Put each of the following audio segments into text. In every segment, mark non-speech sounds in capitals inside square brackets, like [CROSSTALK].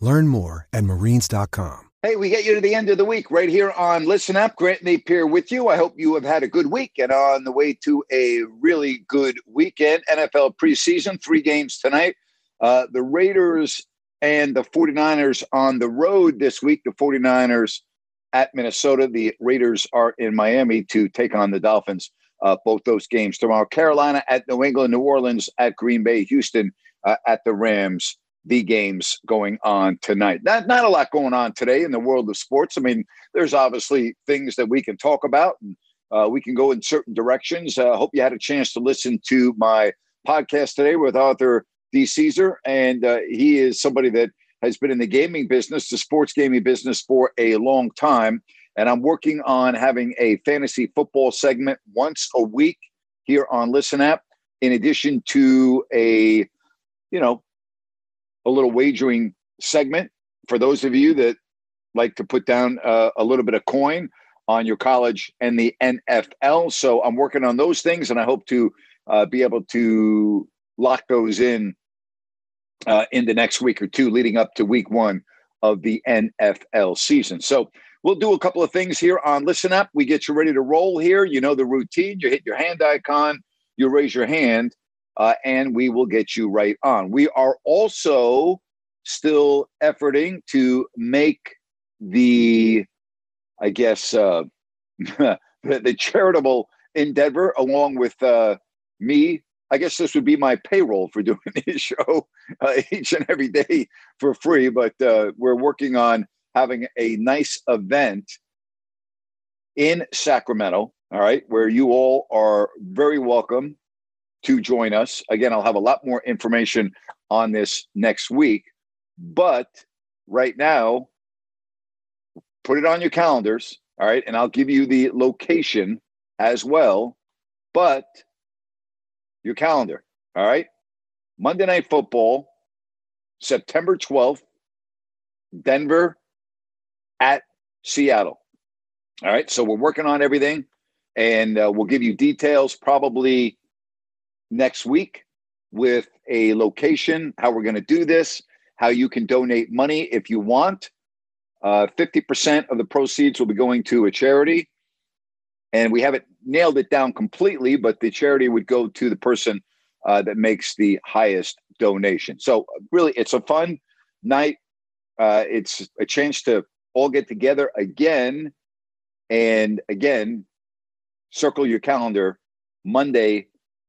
Learn more at marines.com. Hey, we get you to the end of the week right here on Listen Up. Grant Napier with you. I hope you have had a good week and on the way to a really good weekend. NFL preseason, three games tonight. Uh, the Raiders and the 49ers on the road this week. The 49ers at Minnesota. The Raiders are in Miami to take on the Dolphins. Uh, both those games tomorrow. Carolina at New England, New Orleans at Green Bay, Houston uh, at the Rams the games going on tonight. Not not a lot going on today in the world of sports. I mean, there's obviously things that we can talk about and uh, we can go in certain directions. I uh, hope you had a chance to listen to my podcast today with author D. Caesar, and uh, he is somebody that has been in the gaming business, the sports gaming business, for a long time. And I'm working on having a fantasy football segment once a week here on Listen App, in addition to a you know a little wagering segment for those of you that like to put down uh, a little bit of coin on your college and the NFL. So I'm working on those things, and I hope to uh, be able to lock those in uh, in the next week or two, leading up to week one of the NFL season. So we'll do a couple of things here on Listen Up. We get you ready to roll here. You know the routine. You hit your hand icon, you raise your hand, uh, and we will get you right on. We are also still efforting to make the, I guess, uh, [LAUGHS] the, the, charitable endeavor along with uh, me. I guess this would be my payroll for doing [LAUGHS] this show uh, each and every day for free, but uh, we're working on having a nice event in Sacramento, all right, where you all are very welcome to join us. Again, I'll have a lot more information on this next week. But right now, put it on your calendars. All right. And I'll give you the location as well. But your calendar. All right. Monday Night Football, September 12th, Denver at Seattle. All right. So we're working on everything and uh, we'll give you details probably next week with a location, how we're going to do this, how you can donate money if you want. Uh, 50% of the proceeds will be going to a charity. And we haven't nailed it down completely, but the charity would go to the person uh, that makes the highest donation. So, really, it's a fun night. Uh, it's a chance to all get together again. And again, circle your calendar Monday,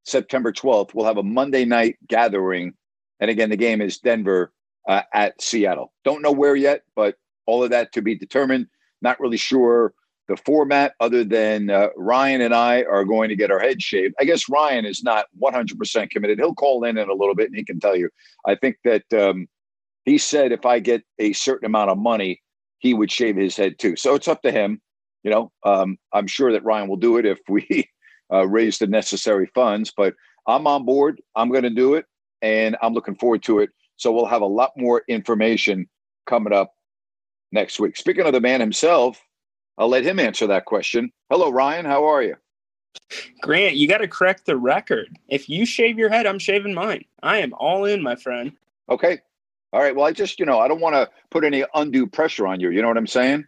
September 12th, we'll have a Monday night gathering. And again, the game is Denver uh, at Seattle. Don't know where yet, but all of that to be determined. Not really sure the format other than uh, Ryan and I are going to get our heads shaved. I guess Ryan is not 100% committed. He'll call in in a little bit and he can tell you. I think that um, he said if I get a certain amount of money, he would shave his head too. So it's up to him. You know, um, I'm sure that Ryan will do it if we [LAUGHS] uh, raise the necessary funds. But I'm on board. I'm going to do it, and I'm looking forward to it. So we'll have a lot more information coming up next week. Speaking of the man himself, I'll let him answer that question. Hello, Ryan. How are you? Grant, you got to correct the record. If you shave your head, I'm shaving mine. I am all in, my friend. Okay. All right. Well, I just, you know, I don't want to put any undue pressure on you. You know what I'm saying?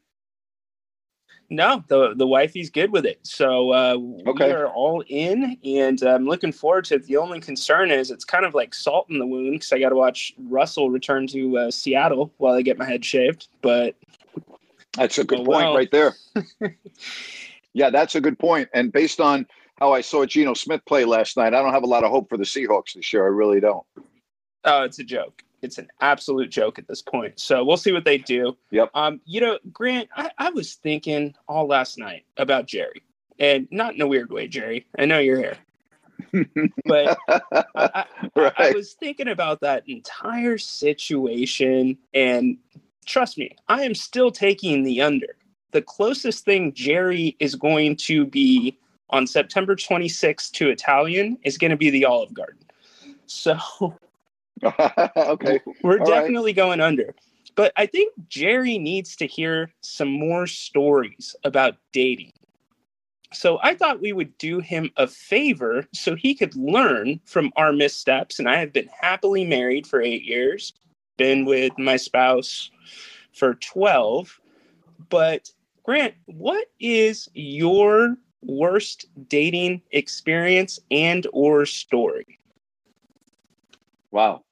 No, the the wifey's good with it. So uh, okay. we are all in, and I'm looking forward to it. The only concern is it's kind of like salt in the wound because I got to watch Russell return to uh, Seattle while I get my head shaved. But That's a good oh, point right there. [LAUGHS] yeah, that's a good point. And based on how I saw Geno Smith play last night, I don't have a lot of hope for the Seahawks this year. I really don't. Oh, it's a joke. It's an absolute joke at this point. So we'll see what they do. Yep. Um, you know, Grant, I, I was thinking all last night about Jerry, and not in a weird way, Jerry. I know you're here. [LAUGHS] but I, right. I, was thinking about that entire situation, and trust me, I am still taking the under. The closest thing Jerry is going to be on September 26th to Italian is going to be the Olive Garden. So, [LAUGHS] okay, we're All definitely right. going under. But I think Jerry needs to hear some more stories about dating so I thought we would do him a favor so he could learn from our missteps. And I have been happily married for eight years, been with my spouse for 12. But Grant, what is your worst dating experience and or story? Wow,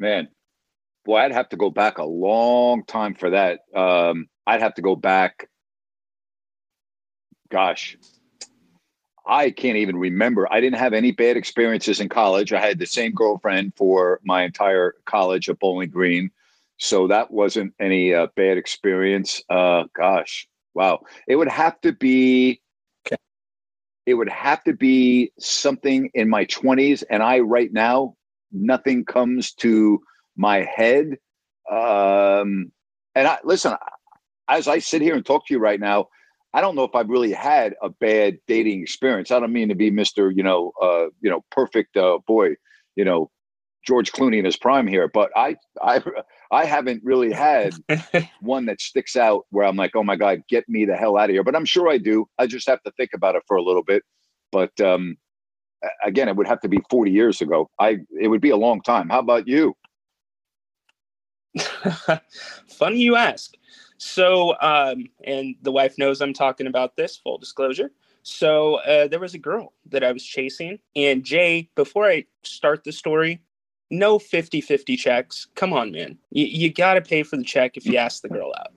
man. Boy, I'd have to go back a long time for that. Um, I'd have to go back gosh, I can't even remember. I didn't have any bad experiences in college. I had the same girlfriend for my entire college at Bowling Green. So that wasn't any uh, bad experience. Uh, gosh, wow. It would have to be. It would have to be something in my 20s. And I, right now, nothing comes to my head. Um, and I listen, as I sit here and talk to you right now, I don't know if I've really had a bad dating experience. I don't mean to be Mr. You know, uh, you know, perfect uh, boy, you know, George Clooney in his prime here, but I, I, I haven't really had [LAUGHS] one that sticks out where I'm like, oh my god, get me the hell out of here. But I'm sure I do. I just have to think about it for a little bit. But um, again, it would have to be 40 years ago. I, it would be a long time. How about you? [LAUGHS] Funny you ask. So, um, and the wife knows I'm talking about this, full disclosure. So, uh, there was a girl that I was chasing. And Jay, before I start the story, no 50 50 checks. Come on, man. You, you got to pay for the check if you ask the girl out.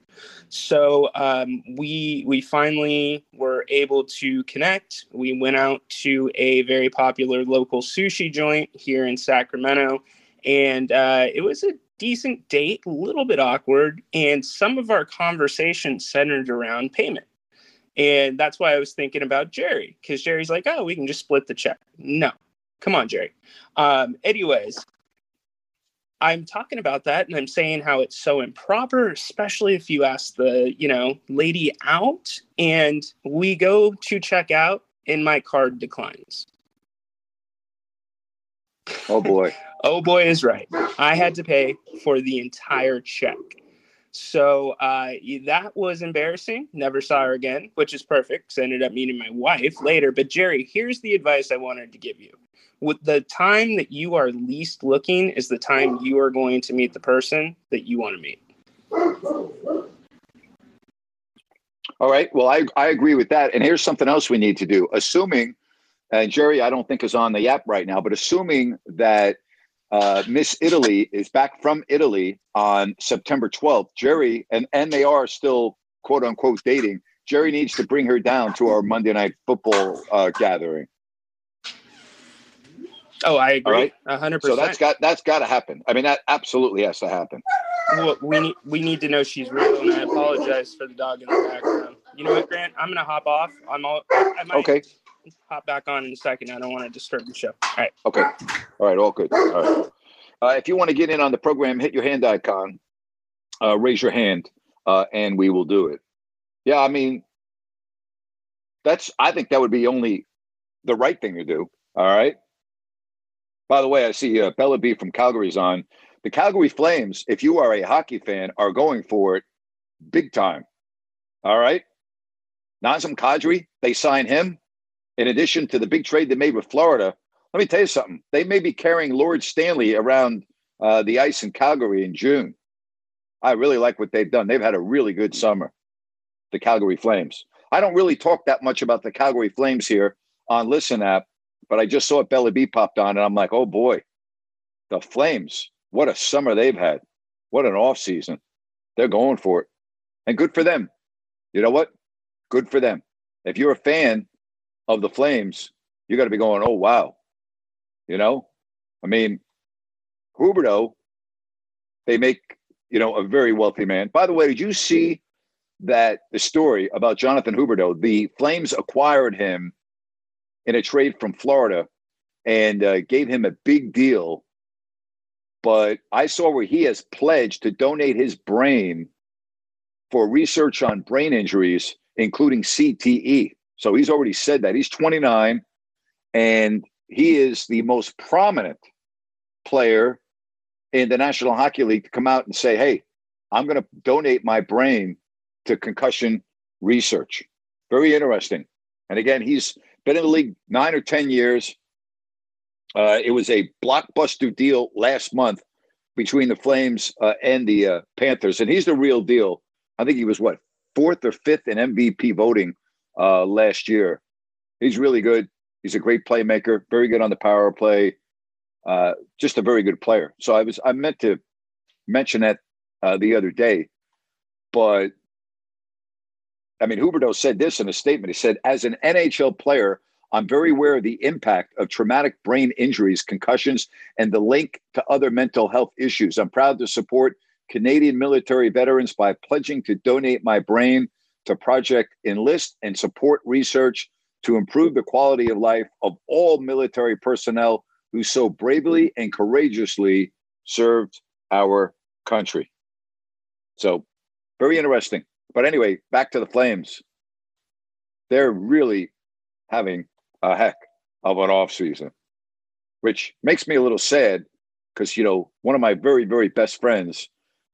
So um, we we finally were able to connect. We went out to a very popular local sushi joint here in Sacramento, and uh, it was a decent date, a little bit awkward, and some of our conversation centered around payment. And that's why I was thinking about Jerry, because Jerry's like, oh, we can just split the check. No, come on, Jerry. Um, anyways, I'm talking about that and I'm saying how it's so improper, especially if you ask the, you know, lady out and we go to check out and my card declines. Oh boy. [LAUGHS] oh boy is right. I had to pay for the entire check. So uh, that was embarrassing. Never saw her again, which is perfect because I ended up meeting my wife later. But Jerry, here's the advice I wanted to give you. With the time that you are least looking is the time you are going to meet the person that you want to meet. All right. Well, I, I agree with that. And here's something else we need to do. Assuming and Jerry, I don't think is on the app right now, but assuming that uh, Miss Italy is back from Italy on September 12th, Jerry, and, and they are still quote unquote dating, Jerry needs to bring her down to our Monday night football uh, gathering. Oh, I agree. A hundred percent. So that's got that's got to happen. I mean, that absolutely has to happen. Well, we need we need to know she's real, and I apologize for the dog in the background. You know what, Grant? I'm gonna hop off. I'm all. I might, okay hop back on in a second. I don't want to disturb the show. All right. Okay. All right. All good. All right. Uh, if you want to get in on the program, hit your hand icon, uh, raise your hand, uh, and we will do it. Yeah, I mean, that's. I think that would be only the right thing to do. All right. By the way, I see uh, Bella B from Calgary's on. The Calgary Flames, if you are a hockey fan, are going for it big time. All right. Nazem Kadri, they sign him in addition to the big trade they made with Florida, let me tell you something. They may be carrying Lord Stanley around uh, the ice in Calgary in June. I really like what they've done. They've had a really good summer, the Calgary Flames. I don't really talk that much about the Calgary Flames here on Listen app, but I just saw it Bella B popped on, and I'm like, oh boy, the Flames, what a summer they've had. What an off season. They're going for it. And good for them. you know what? Good for them. If you're a fan of the Flames, you got to be going, oh, wow. You know, I mean, Huberdeau, they make, you know, a very wealthy man. By the way, did you see that the story about Jonathan Huberdeau? The Flames acquired him in a trade from Florida and uh, gave him a big deal. But I saw where he has pledged to donate his brain for research on brain injuries, including CTE. So he's already said that. He's 29 and he is the most prominent player in the National Hockey League to come out and say, hey, I'm going to donate my brain to concussion research. Very interesting. And again, he's been in the league nine or 10 years. Uh, it was a blockbuster deal last month between the Flames uh, and the uh, Panthers. And he's the real deal. I think he was what, fourth or fifth in MVP voting uh, last year. He's really good. He's a great playmaker, very good on the power play. Uh, just a very good player. So I was I meant to mention that uh, the other day, but I mean Huberdeau said this in a statement. He said, "As an NHL player, I'm very aware of the impact of traumatic brain injuries, concussions, and the link to other mental health issues. I'm proud to support Canadian military veterans by pledging to donate my brain to Project Enlist and support research to improve the quality of life of all military personnel who so bravely and courageously served our country. So, very interesting. But anyway, back to the Flames. They're really having a heck of an off season, which makes me a little sad because, you know, one of my very, very best friends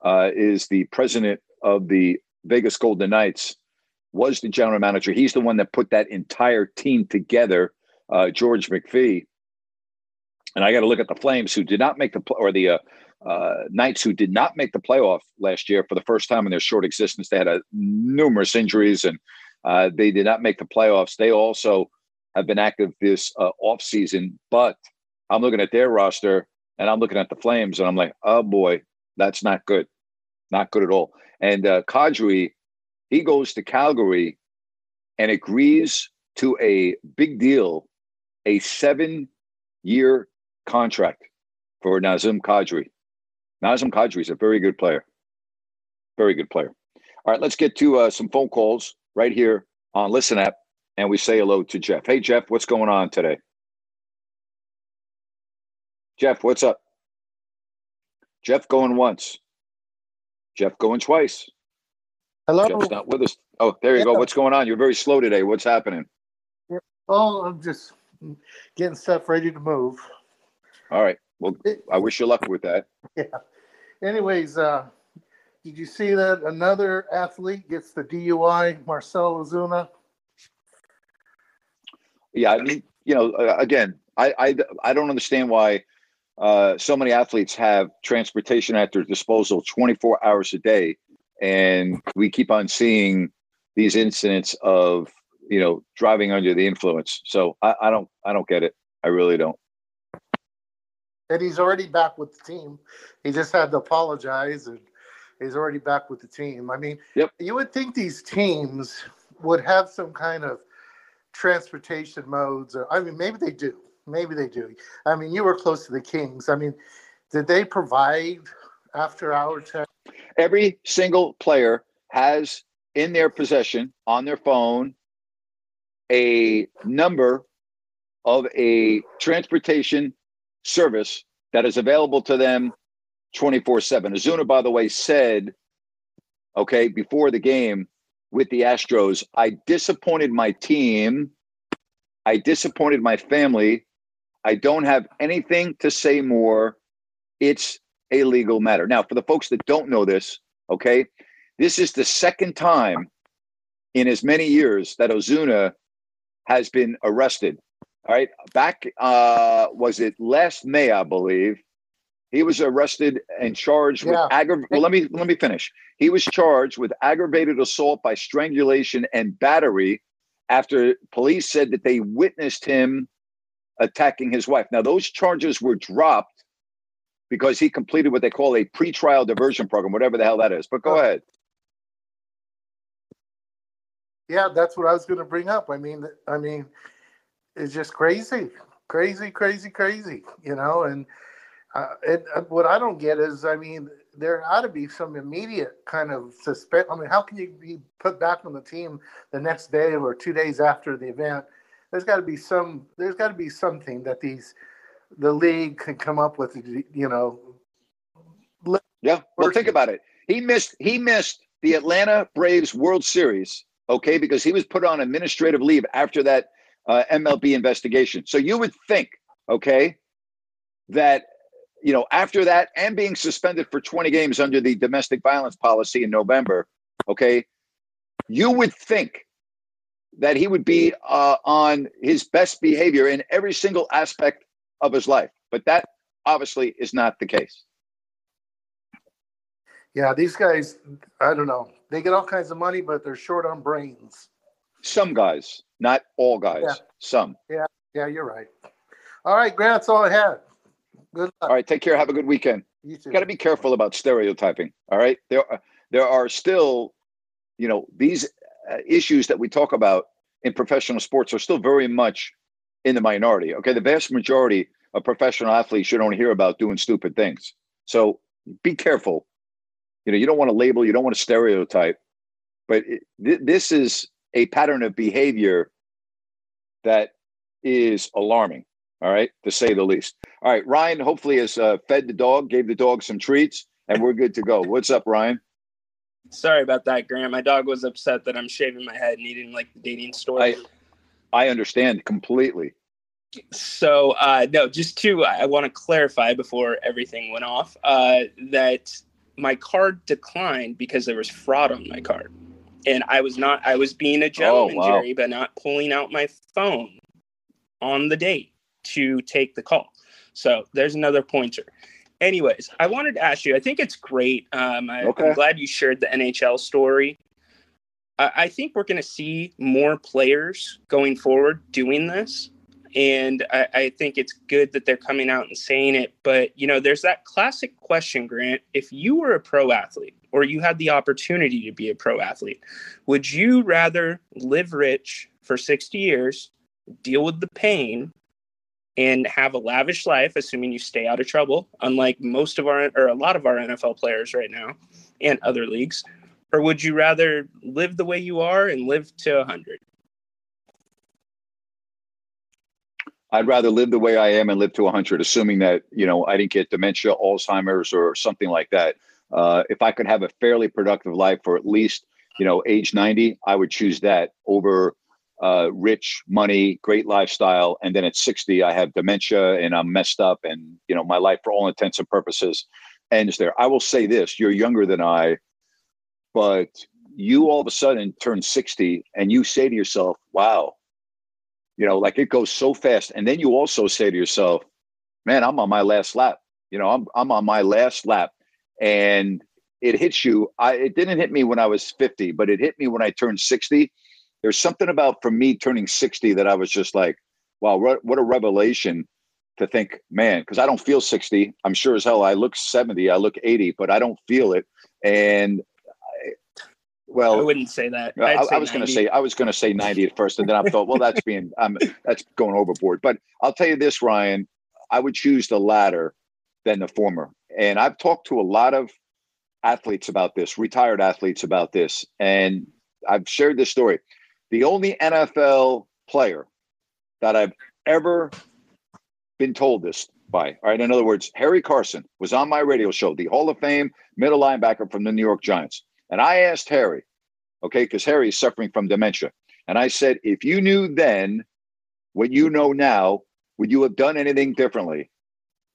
uh, is the president of the Vegas Golden Knights was the general manager. He's the one that put that entire team together, uh, George McPhee. And I got to look at the Flames, who did not make the or the uh, uh, Knights, who did not make the playoff last year for the first time in their short existence. They had a, numerous injuries, and uh, they did not make the playoffs. They also have been active this uh, off season, but I'm looking at their roster and I'm looking at the Flames, and I'm like, oh boy, that's not good, not good at all. And uh, Kadri he goes to Calgary and agrees to a big deal, a seven year contract for Nazem Kadri. Nazem Kadri is a very good player. Very good player. All right, let's get to uh, some phone calls right here on Listen App, and we say hello to Jeff. Hey, Jeff, what's going on today? Jeff, what's up? Jeff going once. Jeff going twice. Hello. Jeff's not with us. Oh, there you yeah. go. What's going on? You're very slow today. What's happening? Oh, I'm just getting stuff ready to move. All right. Well, I wish you luck with that. [LAUGHS] Yeah. Anyways, uh, did you see that another athlete gets the DUI, Marcell Ozuna? Yeah, I mean, you know, uh, again, I, I I don't understand why uh, so many athletes have transportation at their disposal 24 hours a day and we keep on seeing these incidents of you know driving under the influence so I, I, don't i don't get it i really don't and he's already back with the team. He just had to apologize and he's already back with the team. I mean yep. you would think these teams would have some kind of transportation modes or i mean maybe they do. Maybe they do. I mean you were close to the kings. I mean did they provide after hour tech Every single player has in their possession on their phone a number of a transportation service that is available to them 24 7. Ozuna, by the way, said, okay, before the game with the Astros, I disappointed my team. I disappointed my family. I don't have anything to say more. It's a legal matter. Now, for the folks that don't know this, okay, this is the second time in as many years that Ozuna has been arrested. All right, back uh, was it last May, I believe. He was arrested and charged yeah. with aggravated. Well, let me let me finish. He was charged with aggravated assault by strangulation and battery after police said that they witnessed him attacking his wife. Now, those charges were dropped because he completed what they call a pretrial diversion program, whatever the hell that is. But go ahead. yeah, that's what I was going to bring up. I mean, I mean, it's just crazy, crazy, crazy, crazy. You know, and uh, and uh, what I don't get is, I mean, there ought to be some immediate kind of suspect. I mean, how can you be put back on the team the next day or two days after the event? There's got to be some. There's got to be something that these the league can come up with. You know. Yeah. Well, think about it. He missed. He missed the Atlanta Braves World Series. Okay, because he was put on administrative leave after that uh, MLB investigation. So you would think, okay, that you know, after that and being suspended for 20 games under the domestic violence policy in November, okay, you would think that he would be uh, on his best behavior in every single aspect of his life. But that obviously is not the case. Yeah, these guys, I don't know. They get all kinds of money, but they're short on brains. Some guys, not all guys. Yeah. Some. Yeah, yeah, you're right. All right, Grant, that's all I had. Good luck. All right, take care. Have a good weekend. You too. Got to be careful about stereotyping. All right, there are there are still, you know, these uh, issues that we talk about in professional sports are still very much in the minority. Okay, the vast majority of professional athletes you don't hear about doing stupid things. So be careful. You know, you don't want to label, you don't want to stereotype, but it, th- this is a pattern of behavior that is alarming. All right, to say the least. All right, Ryan hopefully has uh, fed the dog, gave the dog some treats, and we're good to go. What's up, Ryan? Sorry about that, Grant. My dog was upset that I'm shaving my head and eating like the dating store. I, I understand completely. So, uh, no, just to, I want to clarify before everything went off uh, that my card declined because there was fraud on my card. And I was not, I was being a gentleman, oh, wow. Jerry, but not pulling out my phone on the date to take the call. So there's another pointer. Anyways, I wanted to ask you. I think it's great. Um, I, am glad you shared the NHL story. I, I think we're going to see more players going forward doing this, and I, I think it's good that they're coming out and saying it. But you know, there's that classic question, Grant. If you were a pro athlete, or you had the opportunity to be a pro athlete, would you rather live rich for 60 years, deal with the pain, and have a lavish life, assuming you stay out of trouble, unlike most of our or a lot of our NFL players right now and other leagues? Or would you rather live the way you are and live to 100? I'd rather live the way I am and live to 100, assuming that, you know, I didn't get dementia, Alzheimer's, or something like that. Uh, if I could have a fairly productive life for at least, you know, age 90, I would choose that over uh, rich money, great lifestyle, and then at 60 I have dementia and I'm messed up, and you know my life, for all intents and purposes, ends there. I will say this: you're younger than I, but you all of a sudden turn 60 and you say to yourself, "Wow," you know, like it goes so fast, and then you also say to yourself, "Man, I'm on my last lap." You know, I'm I'm on my last lap, and it hits you. I it didn't hit me when I was 50, but it hit me when I turned 60 there's something about for me turning 60 that I was just like, wow, what a revelation to think, man, because I don't feel 60. I'm sure as hell I look 70, I look 80, but I don't feel it. And I, well, I wouldn't say that. I, I, was going to say I was going to say 90 at first, and then I thought, well, that's being um, that's going overboard. But I'll tell you this, Ryan, I would choose the latter than the former. And I've talked to a lot of athletes about this, retired athletes about this, and I've shared this story the only NFL player that I've ever been told this by. All right. In other words, Harry Carson was on my radio show, the Hall of Fame middle linebacker from the New York Giants. And I asked Harry, okay, because Harry is suffering from dementia. And I said, if you knew then what you know now, would you have done anything differently?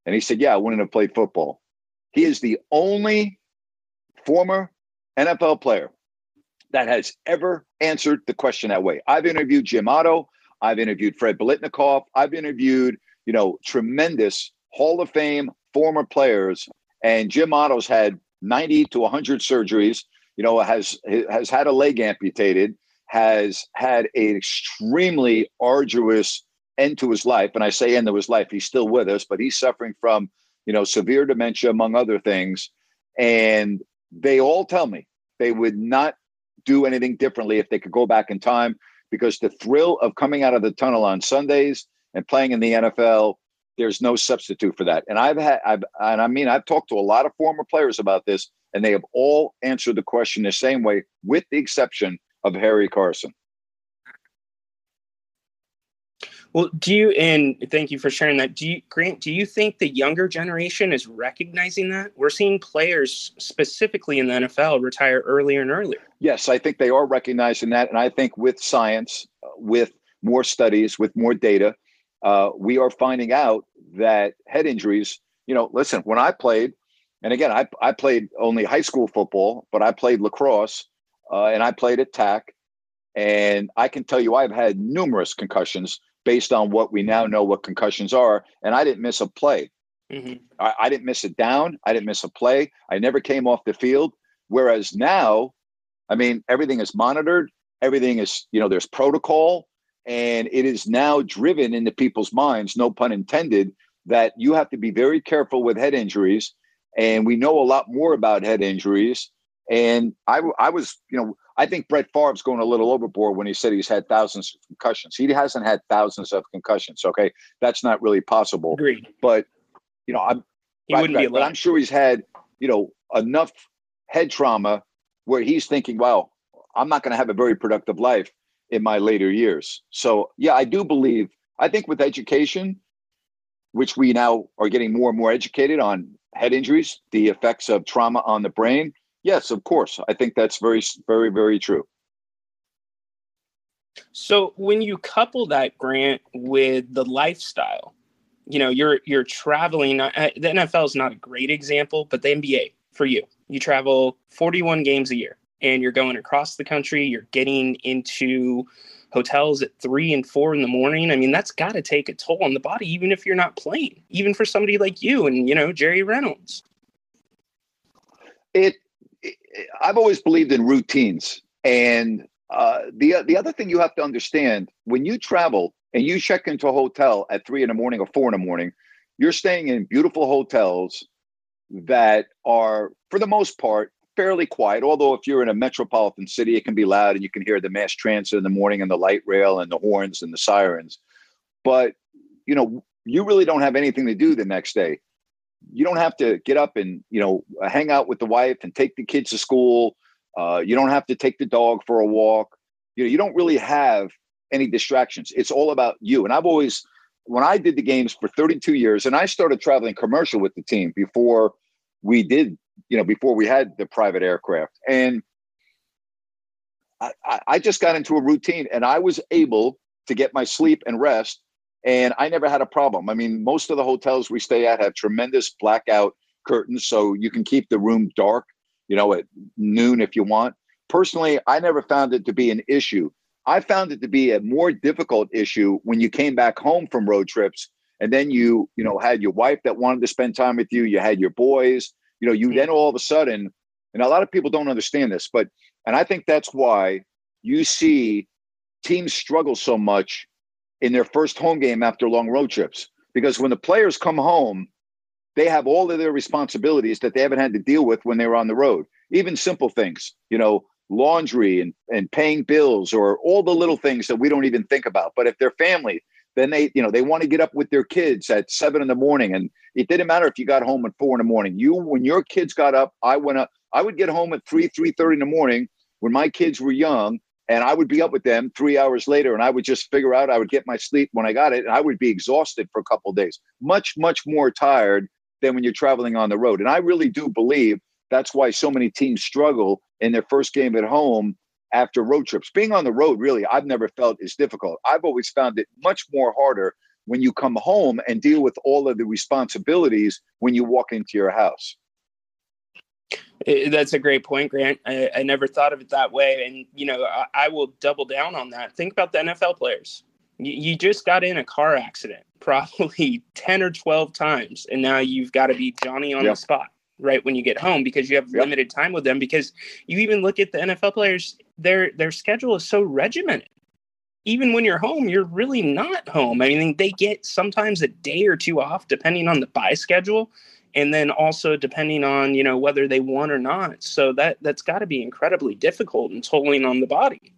And he said, yeah, I wouldn't have played football. He is the only former NFL player that has ever answered the question that way. I've interviewed Jim Otto. I've interviewed Fred Biletnikoff. I've interviewed, you know, tremendous Hall of Fame former players. And Jim Otto's had 90 to 100 surgeries, you know, has has had a leg amputated, has had an extremely arduous end to his life. And I say end to his life, he's still with us, but he's suffering from, you know, severe dementia, among other things. And they all tell me they would not do anything differently if they could go back in time because the thrill of coming out of the tunnel on Sundays and playing in the NFL, there's no substitute for that. And I've had, I've, and I mean, I've talked to a lot of former players about this, and they have all answered the question the same way, with the exception of Harry Carson. Well, do you and thank you for sharing that. Do you Grant, do you think the younger generation is recognizing that? We're seeing players specifically in the NFL retire earlier and earlier. Yes, I think they are recognizing that and I think with science, with more studies, with more data, uh, we are finding out that head injuries, you know, listen, when I played, and again, I, I played only high school football, but I played lacrosse uh, and I played attack. And I can tell you, I've had numerous concussions based on what we now know what concussions are. And I didn't miss a play. Mm-hmm. I, I didn't miss a down. I didn't miss a play. I never came off the field. Whereas now, I mean, everything is monitored. Everything is, you know, there's protocol. And it is now driven into people's minds, no pun intended, that you have to be very careful with head injuries. And we know a lot more about head injuries. And I, I was, you know, I think Brett Favre's going a little overboard when he said he's had thousands of concussions. He hasn't had thousands of concussions. Okay, that's not really possible. Agreed. But you know, I'm. He right, wouldn't right, be But I'm sure he's had you know enough head trauma where he's thinking, "Well, I'm not going to have a very productive life in my later years." So yeah, I do believe. I think with education, which we now are getting more and more educated on head injuries, the effects of trauma on the brain Yes, of course. I think that's very, very, very true. So when you couple that grant with the lifestyle, you know, you're you're traveling. Uh, the NFL is not a great example, but the NBA for you, you travel 41 games a year, and you're going across the country. You're getting into hotels at three and four in the morning. I mean, that's got to take a toll on the body, even if you're not playing. Even for somebody like you and you know Jerry Reynolds. It I've always believed in routines. And uh, the the other thing you have to understand when you travel and you check into a hotel at three in the morning or four in the morning, you're staying in beautiful hotels that are, for the most part, fairly quiet. Although if you're in a metropolitan city, it can be loud and you can hear the mass transit in the morning and the light rail and the horns and the sirens. But you know, you really don't have anything to do the next day you don't have to get up and you know hang out with the wife and take the kids to school. Uh, you don't have to take the dog for a walk. You know, you don't really have any distractions. It's all about you. And I've always, when I did the games for 32 years, and I started traveling commercial with the team before we did, you know, before we had the private aircraft, and I, I just got into a routine, and I was able to get my sleep and rest and I never had a problem. I mean, most of the hotels we stay at have tremendous blackout curtains, so you can keep the room dark, you know, at noon if you want. Personally, I never found it to be an issue. I found it to be a more difficult issue when you came back home from road trips and then you, you know, had your wife that wanted to spend time with you, you had your boys, you know, you then all of a sudden, and a lot of people don't understand this, but and I think that's why you see teams struggle so much in their first home game after long road trips. Because when the players come home, they have all of their responsibilities that they haven't had to deal with when they were on the road. Even simple things, you know, laundry and, and paying bills or all the little things that we don't even think about. But if they're family, then they, you know, they want to get up with their kids at seven in the morning. And it didn't matter if you got home at four in the morning. You, when your kids got up, I went up, I would get home at three, three thirty in the morning when my kids were young and I would be up with them three hours later, and I would just figure out I would get my sleep when I got it, and I would be exhausted for a couple days, much much more tired than when you're traveling on the road. And I really do believe that's why so many teams struggle in their first game at home after road trips. Being on the road, really, I've never felt is difficult. I've always found it much more harder when you come home and deal with all of the responsibilities when you walk into your house. That's a great point, Grant. I, I, never thought of it that way. And, you know, I, I, will double down on that. Think about the NFL players. You, you just got in a car accident [LAUGHS] probably 10 or 12 times. And now you've got to be Johnny on yep. the spot right when you get home because you have yep. limited time with them. Because you even look at the NFL players, their their schedule is so regimented. Even when you're home, you're really not home. I mean, they get sometimes a day or two off depending on the bye schedule and then also depending on you know whether they won or not. So that that's got to be incredibly difficult and tolling on the body.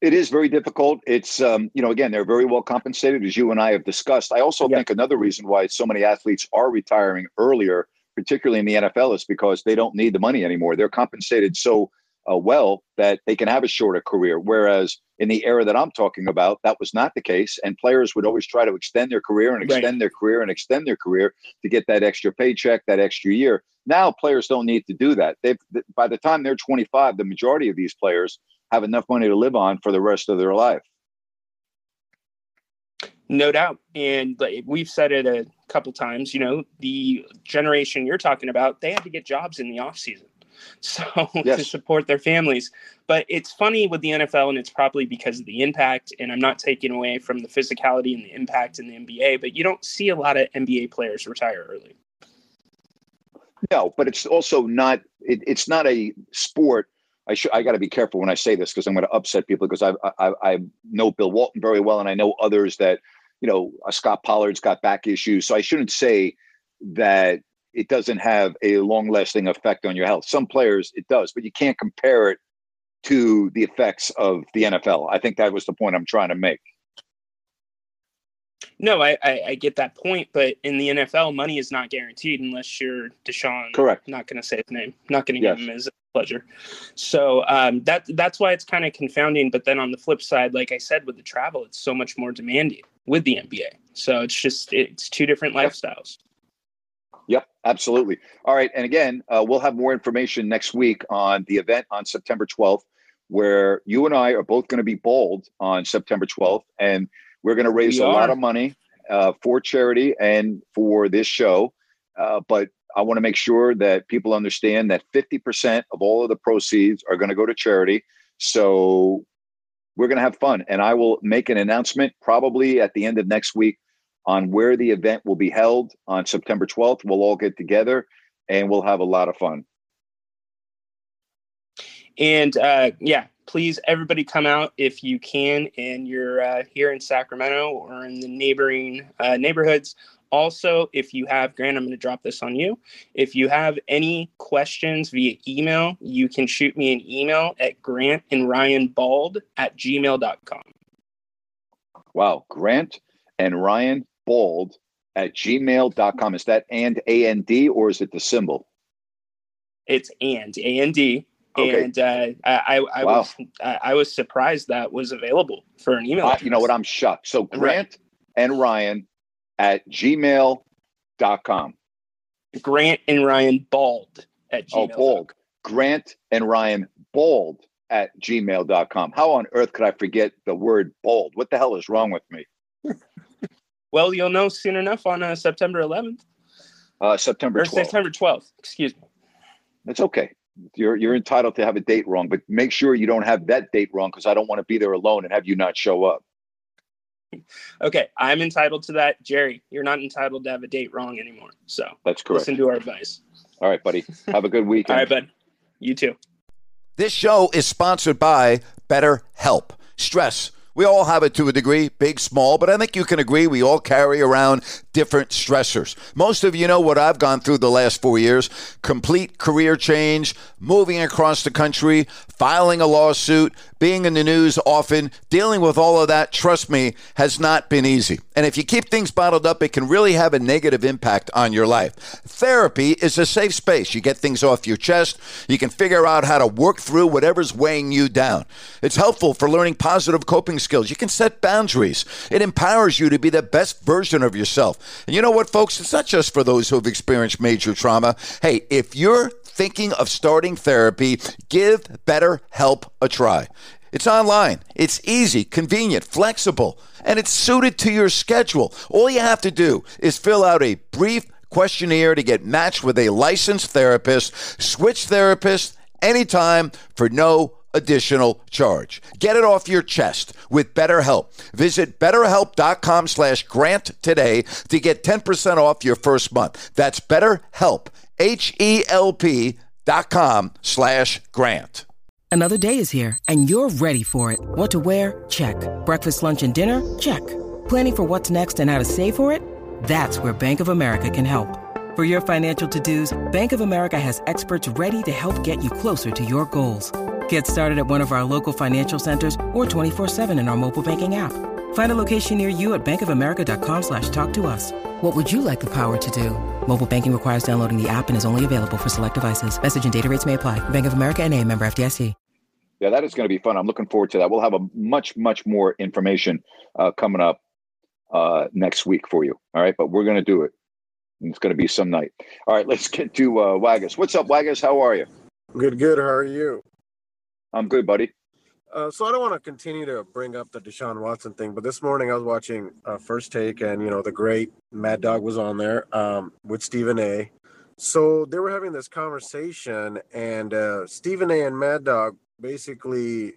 It is very difficult. It's um, you know again they're very well compensated as you and i have discussed. I also think another reason why so many athletes are retiring earlier particularly in the nfl is because they don't need the money anymore. They're compensated so uh, well that they can have a shorter career. Whereas in the era that I'm talking about, that was not the case. And players would always try to extend their career and extend right. their career and extend their career to get that extra paycheck, that extra year. Now players don't need to do that. They've by the time they're 25, the majority of these players have enough money to live on for the rest of their life. No doubt. And we've said it a couple times, you know, the generation you're talking about, they had to get jobs in the off season so [LAUGHS] yes. to support their families. But it's funny with the NFL, and it's probably because of the impact. And I'm not taking away from the physicality and the impact in the NBA, but you don't see a lot of NBA players retire early. No, but it's also not. It, it's not a sport. I should. I got to be careful when I say this because I'm going to upset people because I, I I know Bill Walton very well, and I know others that you know uh, Scott Pollard's got back issues. So I shouldn't say that it doesn't have a long lasting effect on your health. Some players it does, but you can't compare it to the effects of the NFL. I think that was the point I'm trying to make. No, I, I, I get that point, but in the NFL, money is not guaranteed unless you're Deshaun. Correct. Not going to say his name. Not going to yes. give him his pleasure. So um, that that's why it's kind of confounding. But then on the flip side, like I said, with the travel, it's so much more demanding with the NBA. So it's just it's two different lifestyles. Absolutely. All right. And again, uh, we'll have more information next week on the event on September 12th, where you and I are both going to be bold on September 12th. And we're going to raise we a lot of money uh, for charity and for this show. Uh, but I want to make sure that people understand that 50% of all of the proceeds are going to go to charity. So we're going to have fun. And I will make an announcement probably at the end of next week on where the event will be held on September 12th. We'll all get together and we'll have a lot of fun. And uh, yeah, please, everybody come out if you can and you're uh, here in Sacramento or in the neighboring uh, neighborhoods. Also, if you have, Grant, I'm going to drop this on you. If you have any questions via email, you can shoot me an email at grant and Ryan Bald at gmail.com. Wow. Grant and Ryan bald at gmail.com. Is that and A N D or is it the symbol? It's and A N D. Okay. And uh, I, I, wow. was I was surprised that was available for an email. Uh, you know what? I'm shocked. So Grant right. and Ryan at gmail.com. Grant and Ryan Bald at gmail. Oh, Bald. Grant and Ryan Bald at gmail.com. How on earth could I forget the word bald? What the hell is wrong with me? Well, you'll know soon enough on uh, September 11th. Uh, September 12th. September 12th. Excuse me. That's okay. You're you're entitled to have a date wrong, but make sure you don't have that date wrong because I don't want to be there alone and have you not show up. Okay, I'm entitled to that. Jerry, you're not entitled to have a date wrong anymore. So that's correct. Listen to our advice. All right, buddy. Have a good weekend. All right, bud. You too. This show is sponsored by BetterHelp. Stress we all have it to a degree, big, small, but I think you can agree we all carry around different stressors. Most of you know what I've gone through the last four years complete career change, moving across the country, filing a lawsuit, being in the news often, dealing with all of that, trust me, has not been easy. And if you keep things bottled up, it can really have a negative impact on your life. Therapy is a safe space. You get things off your chest, you can figure out how to work through whatever's weighing you down. It's helpful for learning positive coping skills. You can set boundaries. It empowers you to be the best version of yourself. And you know what, folks? It's not just for those who have experienced major trauma. Hey, if you're thinking of starting therapy, give BetterHelp a try. It's online, it's easy, convenient, flexible, and it's suited to your schedule. All you have to do is fill out a brief questionnaire to get matched with a licensed therapist, switch therapists anytime for no additional charge. Get it off your chest with BetterHelp. Visit betterhelp.com slash grant today to get 10% off your first month. That's BetterHelp, H-E-L-P dot com slash grant. Another day is here and you're ready for it. What to wear? Check. Breakfast, lunch, and dinner? Check. Planning for what's next and how to save for it? That's where Bank of America can help. For your financial to-dos, Bank of America has experts ready to help get you closer to your goals. Get started at one of our local financial centers or 24-7 in our mobile banking app. Find a location near you at bankofamerica.com slash talk to us. What would you like the power to do? Mobile banking requires downloading the app and is only available for select devices. Message and data rates may apply. Bank of America and a member FDIC. Yeah, that is going to be fun. I'm looking forward to that. We'll have a much, much more information uh, coming up uh, next week for you. All right, but we're going to do it. It's going to be some night. All right, let's get to uh, Waggis. What's up, Waggis? How are you? Good, good. How are you? I'm good, buddy. Uh, so I don't want to continue to bring up the Deshaun Watson thing, but this morning I was watching uh, First Take, and you know the great Mad Dog was on there um, with Stephen A. So they were having this conversation, and uh, Stephen A. and Mad Dog basically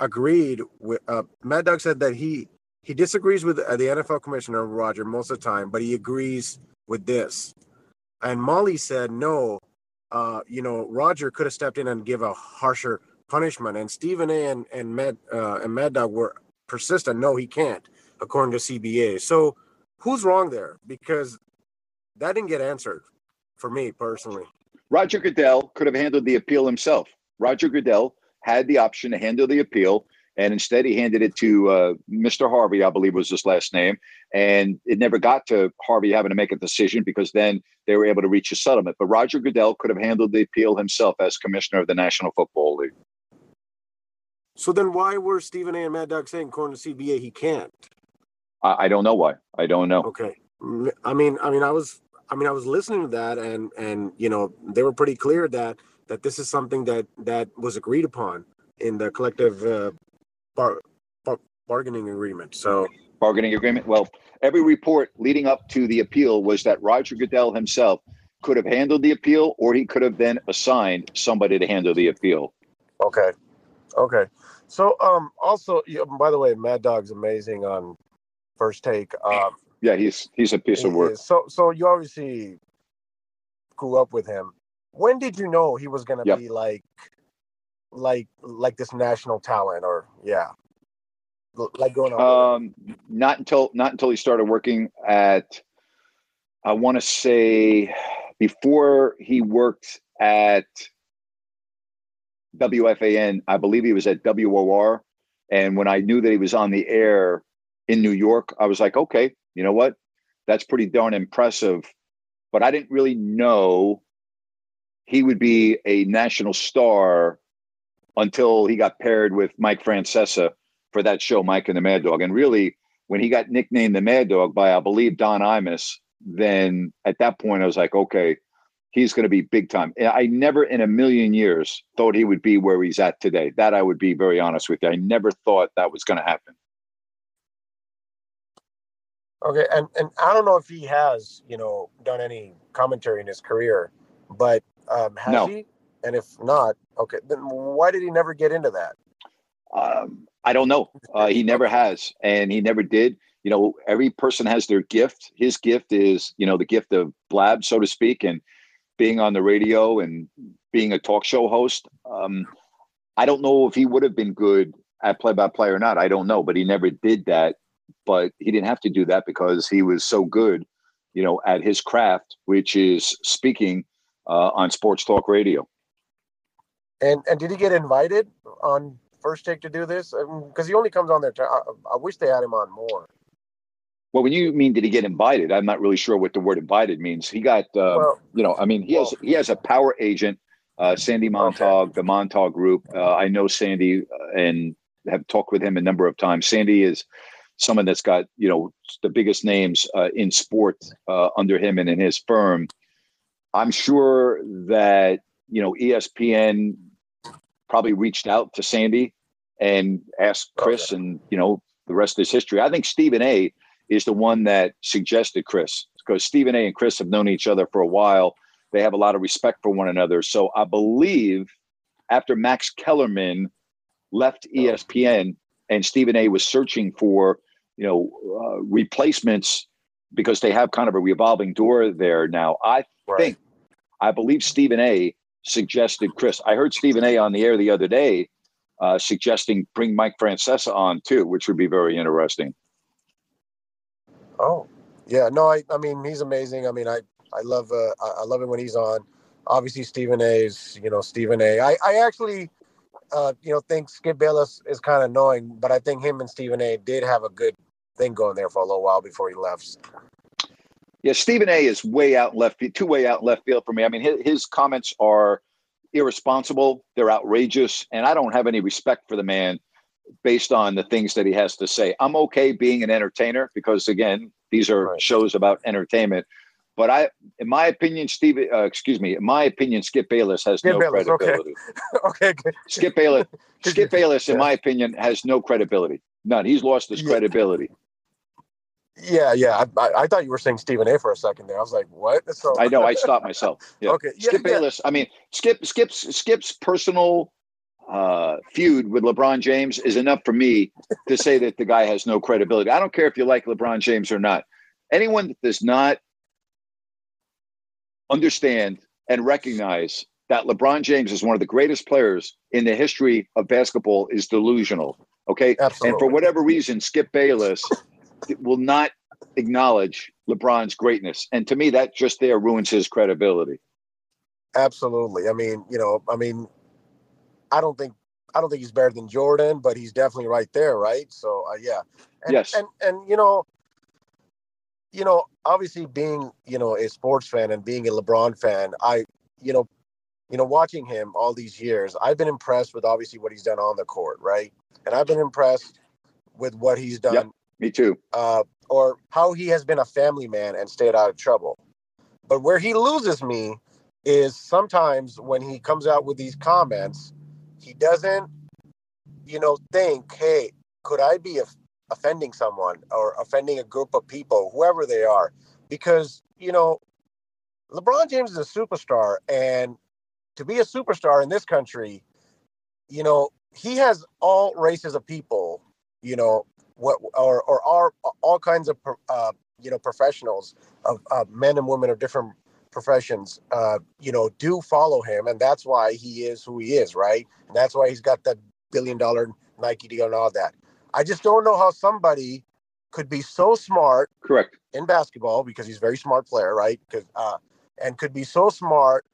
agreed with. Uh, Mad Dog said that he he disagrees with uh, the NFL commissioner Roger most of the time, but he agrees with this. And Molly said no. Uh, you know, Roger could have stepped in and give a harsher punishment. And Stephen A. and and Mad uh, and Mad Dog were persistent. No, he can't, according to CBA. So who's wrong there? Because that didn't get answered for me personally. Roger Goodell could have handled the appeal himself. Roger Goodell had the option to handle the appeal, and instead he handed it to uh, Mr. Harvey, I believe was his last name, and it never got to Harvey having to make a decision because then they were able to reach a settlement. But Roger Goodell could have handled the appeal himself as commissioner of the National Football League. So then, why were Stephen A. and Mad Dog saying, according to CBA, he can't? I, I don't know why. I don't know. Okay. I mean, I mean, I was, I mean, I was listening to that, and and you know, they were pretty clear that that this is something that that was agreed upon in the collective uh, bar, bar, bargaining agreement. So bargaining agreement. Well, every report leading up to the appeal was that Roger Goodell himself could have handled the appeal, or he could have then assigned somebody to handle the appeal. Okay. Okay. So, um, also, by the way, Mad Dog's amazing on First Take. Um, yeah, he's he's a piece of work. Is. So, so you obviously grew up with him. When did you know he was going to yep. be like, like, like this national talent, or yeah, like going on? Um, not until not until he started working at. I want to say before he worked at WFAN. I believe he was at WOR. And when I knew that he was on the air in New York, I was like, okay, you know what? That's pretty darn impressive. But I didn't really know he would be a national star until he got paired with Mike Francesa for that show, Mike and the Mad Dog. And really, when he got nicknamed the Mad Dog by, I believe, Don Imus, then at that point I was like, okay, he's going to be big time. I never in a million years thought he would be where he's at today. That I would be very honest with you. I never thought that was going to happen. Okay, and and I don't know if he has, you know, done any commentary in his career, but um, has no. he? And if not, okay, then why did he never get into that? Um, I don't know. Uh, he never has, and he never did. You know, every person has their gift. His gift is, you know, the gift of blab, so to speak, and being on the radio and being a talk show host. Um, I don't know if he would have been good at play by play or not. I don't know, but he never did that. But he didn't have to do that because he was so good, you know, at his craft, which is speaking uh, on sports talk radio. And and did he get invited on first take to do this? Because he only comes on there. I, I wish they had him on more. Well, when you mean did he get invited, I'm not really sure what the word invited means. He got, uh, well, you know, I mean, he well, has he has a power agent, uh, Sandy Montag, okay. the Montag Group. Uh, I know Sandy uh, and have talked with him a number of times. Sandy is someone that's got you know the biggest names uh, in sport uh, under him and in his firm. I'm sure that you know ESPN probably reached out to Sandy and asked Chris, and you know the rest is history. I think Stephen A is the one that suggested Chris because Stephen A. and Chris have known each other for a while. They have a lot of respect for one another. So I believe after Max Kellerman left ESPN and Stephen A. was searching for, you know, uh, replacements because they have kind of a revolving door there now. I right. think, I believe Stephen A. suggested Chris. I heard Stephen A. on the air the other day uh, suggesting bring Mike Francesa on too, which would be very interesting. Oh, Yeah, no, I, I mean, he's amazing. I mean, I, I love, uh, I, love it when he's on. Obviously, Stephen A. is, you know, Stephen A. I, I actually, uh, you know, think Skip Bayless is kind of annoying, but I think him and Stephen A. did have a good thing going there for a little while before he left. Yeah, Stephen A. is way out left, two way out left field for me. I mean, his, his comments are irresponsible, they're outrageous, and I don't have any respect for the man based on the things that he has to say. I'm okay being an entertainer because, again, these are right. shows about entertainment. But I, in my opinion, Steve, uh, excuse me, in my opinion, Skip Bayless has Skip no Bayless, credibility. [LAUGHS] Okay. okay. Skip Bayless, [LAUGHS] Skip Bayless, in yeah. my opinion, has no credibility. None. He's lost his credibility. Yeah, yeah. I, I, thought you were saying Stephen A. for a second there. I was like, what? [LAUGHS] So I know. I stopped myself. Yeah. Okay. Yeah, Skip Bayless. I mean, Skip Skip's Skip's personal uh, feud with LeBron James is enough for me to say that the guy has no credibility. I don't care if you like LeBron James or not. Anyone that does not understand and recognize that LeBron James is one of the greatest players in the history of basketball is delusional. Okay. Absolutely. And for whatever reason, Skip Bayless will not acknowledge LeBron's greatness. And to me, that just there ruins his credibility. Absolutely. I mean, you know, I mean, I don't think I don't think he's better than Jordan, but he's definitely right there, right? So uh, yeah. And, yes. And and you know, you know, obviously being you know a sports fan and being a LeBron fan, I you know, you know, watching him all these years, I've been impressed with obviously what he's done on the court, right? And I've been impressed with what he's done yep. Me too. Uh, or how he has been a family man and stayed out of trouble. But where he loses me is sometimes when he comes out with these comments, he doesn't, you know, think, hey, could I be offending someone or offending a group of people, whoever they are? Because, you know, LeBron James is a superstar. And to be a superstar in this country, you know, he has all races of people, you know, what or or all, all kinds of uh, you know professionals of uh, men and women of different professions uh, you know do follow him and that's why he is who he is right? And that's why he's got that billion dollar nike deal and all that. I just don't know how somebody could be so smart correct. in basketball because he's a very smart player right? Because uh, and could be so smart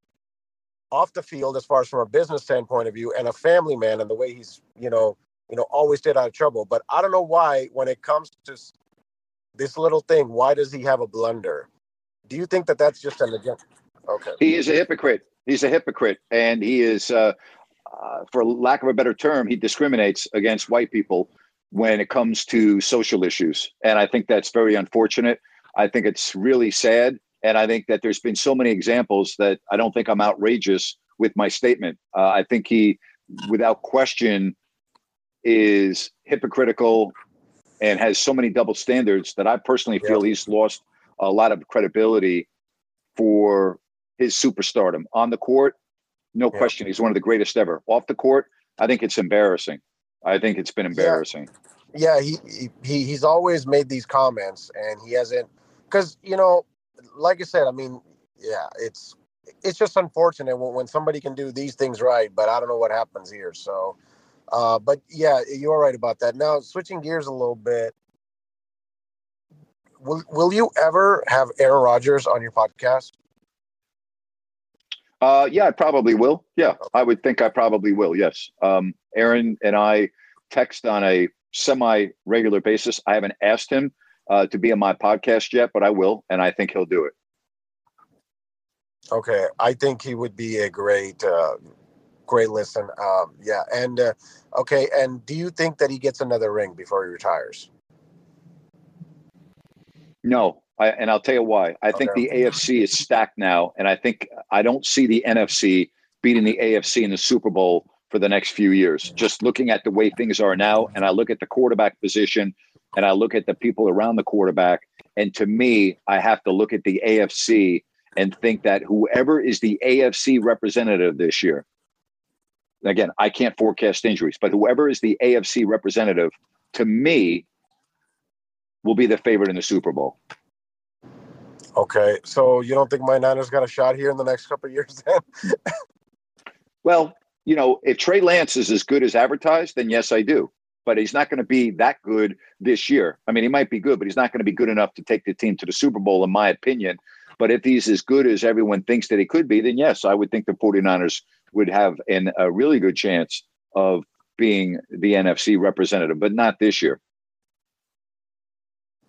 off the field as far as from a business standpoint of view and a family man and the way he's you know you know, always stayed out of trouble. But I don't know why, when it comes to this little thing, why does he have a blunder? Do you think that that's just an agenda? Okay. He is a hypocrite. He's a hypocrite, and he is, uh, uh, for lack of a better term, he discriminates against white people when it comes to social issues, and I think that's very unfortunate. I think it's really sad, and I think that there's been so many examples that I don't think I'm outrageous with my statement. Uh, I think he, without question, is hypocritical and has so many double standards that I personally feel he's lost a lot of credibility for his superstardom. On the court, no question, he's one of the greatest ever. Off the court, I think it's embarrassing. I think it's been embarrassing. Yeah, yeah he, he he's always made these comments, and he hasn't because you know, like I said, I mean, yeah, it's it's just unfortunate when, when somebody can do these things right, but I don't know what happens here. So uh, but yeah, you're right about that. Now, switching gears a little bit, will will you ever have Aaron Rodgers on your podcast? Uh, yeah, I probably will. Yeah, I would think I probably will. Yes, um, Aaron and I text on a semi regular basis. I haven't asked him uh, to be on my podcast yet, but I will, and I think he'll do it. Okay, I think he would be a great uh, great listen. Um, yeah, and uh, okay, and do you think that he gets another ring before he retires? No, I, and I'll tell you why. I okay. think the AFC is stacked now, and I think I don't see the NFC beating the AFC in the Super Bowl for the next few years. Just looking at the way things are now, and I look at the quarterback position, and I look at the people around the quarterback, and to me, I have to look at the AFC and think that whoever is the AFC representative this year, again, I can't forecast injuries, but whoever is the AFC representative, to me, will be the favorite in the Super Bowl. Okay, so you don't think my Niners got a shot here in the next couple of years then? [LAUGHS] well, you know, if Trey Lance is as good as advertised, then yes, I do. but he's not going to be that good this year. I mean, he might be good, but he's not going to be good enough to take the team to the Super Bowl, in my opinion. But if he's as good as everyone thinks that he could be, then yes, I would think the 49ers would have an, a really good chance of being the NFC representative, but not this year.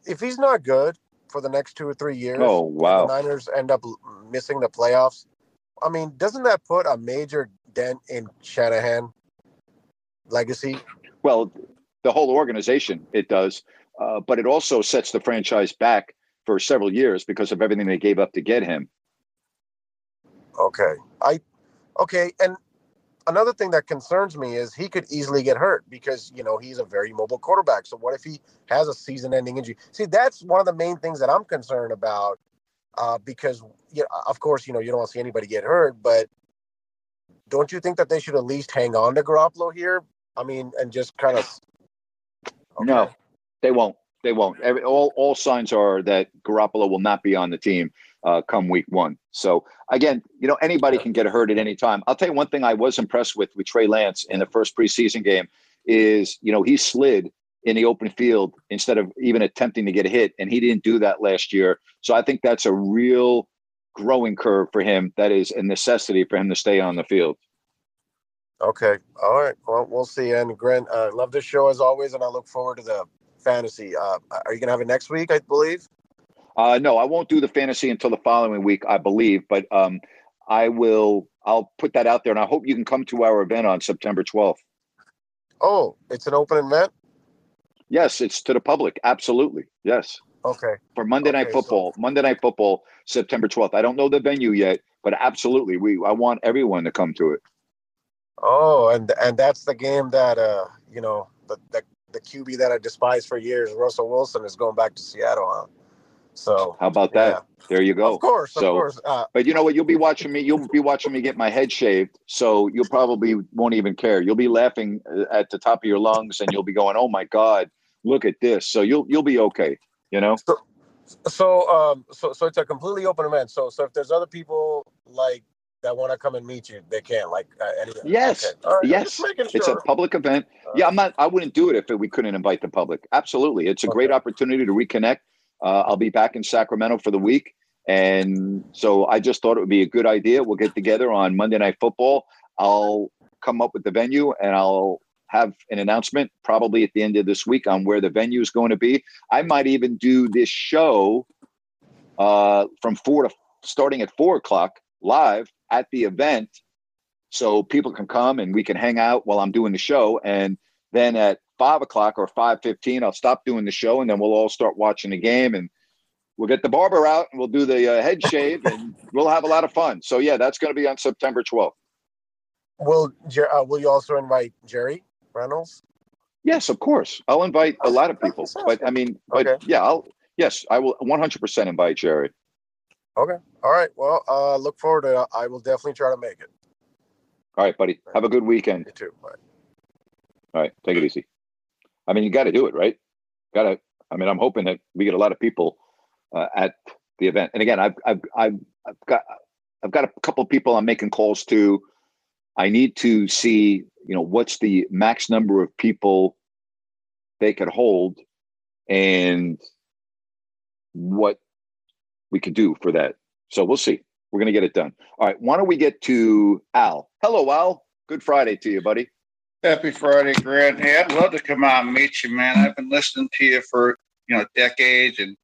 If he's not good for the next two or three years, oh wow, the Niners end up missing the playoffs. I mean, doesn't that put a major dent in Shanahan legacy? Well, the whole organization it does, uh, but it also sets the franchise back for several years because of everything they gave up to get him. Okay, I okay, and another thing that concerns me is he could easily get hurt because you know he's a very mobile quarterback. So what if he has a season-ending injury? See, that's one of the main things that I'm concerned about uh, because you know, of course you know you don't want to see anybody get hurt, but don't you think that they should at least hang on to Garoppolo here? I mean, and just kind of. Okay. No, they won't. They won't. Every, all all signs are that Garoppolo will not be on the team uh, come week one. So again, you know, anybody can get hurt at any time. I'll tell you one thing I was impressed with with Trey Lance in the first preseason game is you know he slid in the open field instead of even attempting to get hit, and he didn't do that last year. So I think that's a real growing curve for him. That is a necessity for him to stay on the field. Okay. All right. Well, we'll see. And Grant, uh, love this show as always, and I look forward to the fantasy. Uh, are you going to have it next week? I believe. Uh, no, I won't do the fantasy until the following week, I believe. But um, I will. I'll put that out there, and I hope you can come to our event on September 12th. Oh, it's an open event. Yes, it's to the public. Absolutely. Yes. Okay. For Monday okay, Night Football, so- Monday Night Football, September 12th. I don't know the venue yet, but absolutely, we. I want everyone to come to it. Oh, and and that's the game that uh, you know, the the, the QB that I despised for years, Russell Wilson, is going back to Seattle. Huh? So how about that? Yeah. There you go. Of course, so, of course. Uh, but you know what? You'll be watching me. You'll be watching me get my head shaved, so you'll probably won't even care. You'll be laughing uh, at the top of your lungs, and you'll be going, "Oh my God, look at this!" So you'll you'll be okay. You know. So, so um, so so it's a completely open event. So so if there's other people like that want to come and meet you, they can. Like uh, anyway. Yes, right, yes. Sure. It's a public event. Uh, yeah, I'm not. I wouldn't do it if we couldn't invite the public. Absolutely, it's a okay. great opportunity to reconnect. Uh, I'll be back in Sacramento for the week, and so I just thought it would be a good idea. We'll get together on Monday Night Football. I'll come up with the venue, and I'll have an announcement probably at the end of this week on where the venue is going to be. I might even do this show uh, from four to starting at four o'clock live at the event so people can come and we can hang out while I'm doing the show. And then at five o'clock or five fifteen, I'll stop doing the show, and then we'll all start watching the game, and we'll get the barber out, and we'll do the uh, head shave, and we'll have a lot of fun. So yeah, that's going to be on September twelfth. Will uh, Will you also invite Jerry Reynolds? Yes, of course. I'll invite a lot of people, but I mean, but okay. yeah, I'll yes, I will one hundred percent invite Jerry. Okay. All right. Well, uh, look forward to it. I will definitely try to make it. All right, buddy. Have a good weekend. You too. Bye. All right. Take it easy. I mean, you got to do it, right? Got to. I mean, I'm hoping that we get a lot of people uh, at the event. And again, I've, I've, I've, I've got, I've got a couple people I'm making calls to. I need to see, you know, what's the max number of people they could hold, and what we could do for that. So we'll see. We're going to get it done. All right. Why don't we get to Al? Hello, Al. Good Friday to you, buddy. Happy Friday, Grant. Hey, I'd love to come out and meet you, man. I've been listening to you for you know decades, and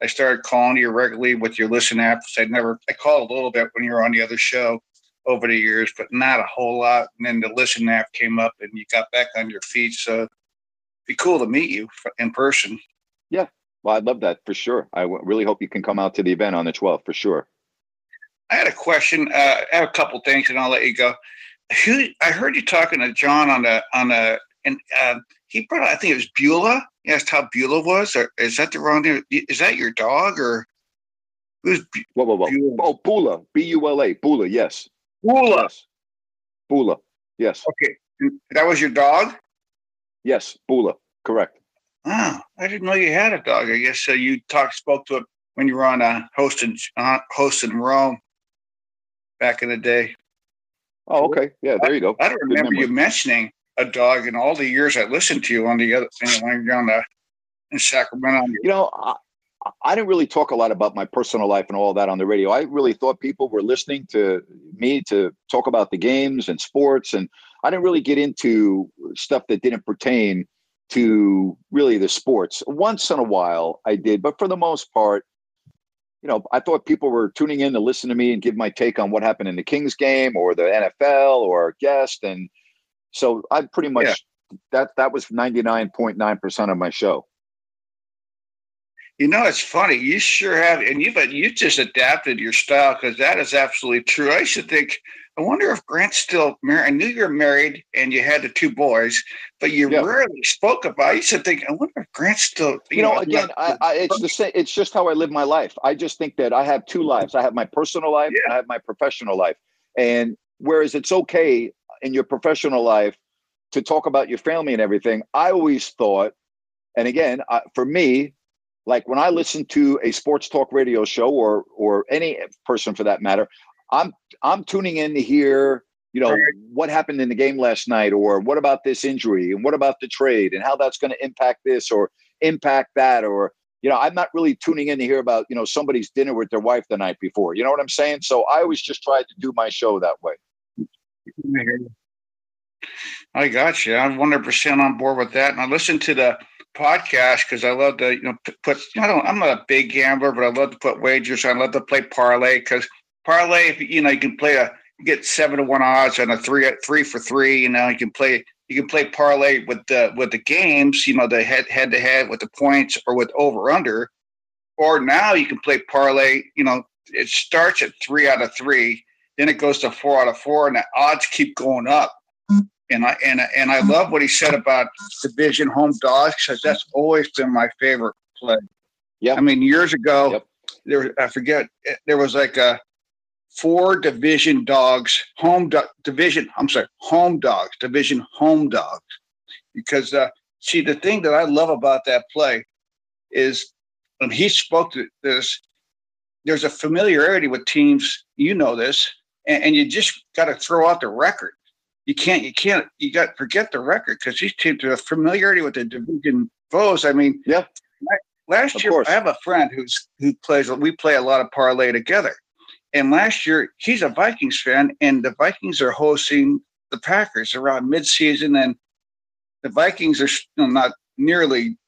I started calling you regularly with your listen apps. I never, I called a little bit when you were on the other show over the years, but not a whole lot. And then the listen app came up, and you got back on your feet. So it'd be cool to meet you in person. Yeah, well, I'd love that for sure. I w- really hope you can come out to the event on the 12th for sure. I had a question. Uh, I have a couple things, and I'll let you go. Who I heard you talking to John on a on a and uh, he brought. I think it was Beulah. He asked how Beulah was. Or is that the wrong name? Is that your dog or who's? Whoa, whoa, whoa! Beulah? Oh, Bula. B U L A. Bula. Yes. Bula. Yes. Bula. Yes. Okay, that was your dog. Yes, Bula. Correct. Oh, I didn't know you had a dog. I guess so. you talked, spoke to it when you were on a uh, hosting uh, hosting Rome back in the day. Oh, okay. Yeah, there you go. I, I don't remember you mentioning a dog in all the years I listened to you on the other when you're on the in Sacramento. You know, I, I didn't really talk a lot about my personal life and all that on the radio. I really thought people were listening to me to talk about the games and sports, and I didn't really get into stuff that didn't pertain to really the sports. Once in a while, I did, but for the most part, you know, I thought people were tuning in to listen to me and give my take on what happened in the Kings game or the NFL or our guest, and so I pretty much yeah. that that was ninety nine point nine percent of my show. You know, it's funny. You sure have, and you but you just adapted your style because that is absolutely true. I should think. I wonder if Grant's still married. I knew you're married and you had the two boys, but you yeah. rarely spoke about. I used to think. I wonder if Grant's still. You, you know, know, again, I, I, it's the same. It's just how I live my life. I just think that I have two lives. I have my personal life yeah. and I have my professional life. And whereas it's okay in your professional life to talk about your family and everything, I always thought, and again, uh, for me, like when I mm-hmm. listen to a sports talk radio show or or any person for that matter, I'm I'm tuning in to hear you know what happened in the game last night or what about this injury and what about the trade and how that's going to impact this or impact that or you know i'm not really tuning in to hear about you know somebody's dinner with their wife the night before. You know what i'm saying? So i always just try to do my show that way. I got you. I'm 100% on board with that. And i listened to the podcast because I love to, you know, put. I don't. I'm not a big gambler, but I love to put wagers. I love to play parlay because parlay, if you know, you can play a get seven to one odds on a three three for three. You know, you can play you can play parlay with the with the games. You know, the head head to head with the points or with over under. Or now you can play parlay. You know, it starts at three out of three, then it goes to four out of four, and the odds keep going up. And I and and I love what he said about division home dogs because that's always been my favorite play. Yeah, I mean years ago yep. there I forget there was like a four division dogs home do, division. I'm sorry, home dogs division home dogs because uh, see the thing that I love about that play is when he spoke to this. There's a familiarity with teams. You know this, and, and you just got to throw out the record you can't you can't you got forget the record because these teams have familiarity with the division foes. I mean, yeah. Last of year, course. I have a friend who's who plays. We play a lot of parlay together, and last year he's a Vikings fan, and the Vikings are hosting the Packers around midseason, and the Vikings are you know, not nearly.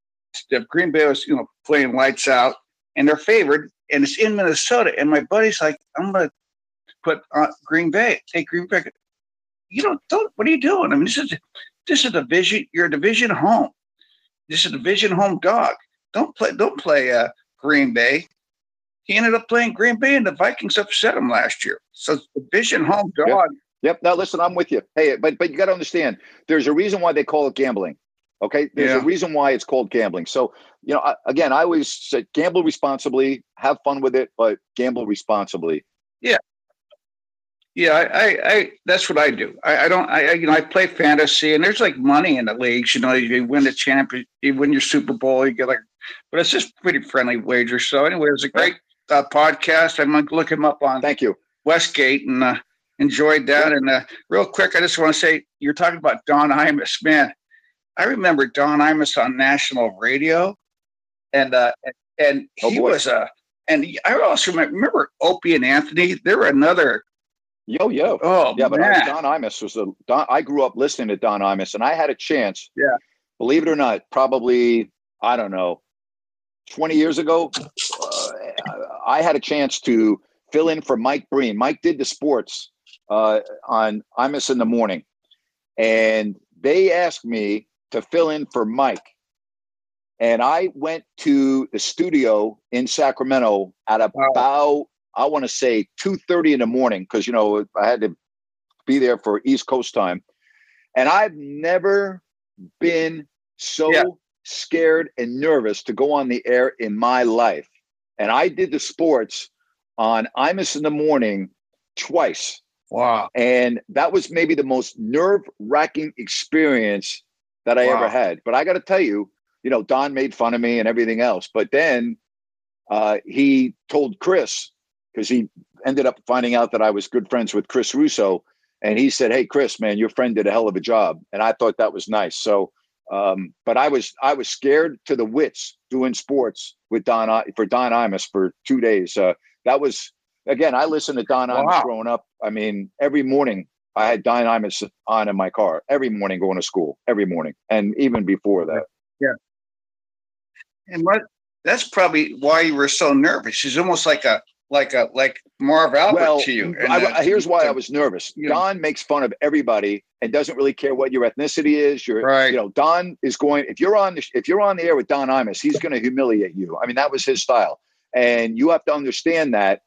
The Green Bay was you know playing lights out, and they're favored, and it's in Minnesota. And my buddy's like, I'm gonna put uh, Green Bay, take Green Bay you don't, don't what are you doing? I mean, this is this is a division. You're a division home. This is a division home dog. Don't play. Don't play uh, Green Bay. He ended up playing Green Bay, and the Vikings upset him last year. So division home dog. Yep. yep. Now listen, I'm with you. Hey, but but you got to understand, there's a reason why they call it gambling. Okay, there's yeah. a reason why it's called gambling. So you know, I, again, I always say gamble responsibly, have fun with it, but gamble responsibly. Yeah, yeah, I, I, I, that's what I do. I, I don't, I, you know, I play fantasy, and there's like money in the leagues. You know, you win the champion, you win your Super Bowl, you get like, but it's just pretty friendly wager. So anyway, it's a great uh, podcast. I'm gonna look him up on. Thank you, Westgate, and uh, enjoyed that. And uh, real quick, I just want to say you're talking about Don Imus, man. I remember Don Imus on national radio, and uh, and oh, he was a. Uh, and I also remember Opie and Anthony. They were another Yo yo. Oh yeah, but man. Don Imus was a Don. I grew up listening to Don Imus, and I had a chance. Yeah. Believe it or not, probably I don't know, twenty years ago, uh, I had a chance to fill in for Mike Breen. Mike did the sports uh, on Imus in the morning, and they asked me to fill in for Mike. And I went to the studio in Sacramento at about wow. I want to say 2:30 in the morning because you know I had to be there for East Coast time. And I've never been so yeah. scared and nervous to go on the air in my life. And I did the sports on Imus in the morning twice. Wow. And that was maybe the most nerve wracking experience that I wow. ever had. But I got to tell you, you know, Don made fun of me and everything else. But then uh, he told Chris, because he ended up finding out that I was good friends with Chris Russo. and he said, "Hey, Chris, man, your friend did a hell of a job," and I thought that was nice. So, um, but I was I was scared to the wits doing sports with Don for Don Imus for two days. Uh, that was again. I listened to Don wow. Imus growing up. I mean, every morning I had Don Imus on in my car every morning going to school every morning, and even before that. Yeah. And what? That's probably why you were so nervous. It's almost like a like a like Marv Albert well, to you. I, here's why to, I was nervous. Don makes fun of everybody and doesn't really care what your ethnicity is. Your, right. you know, Don is going. If you're on the if you're on the air with Don Imus, he's going to humiliate you. I mean, that was his style, and you have to understand that.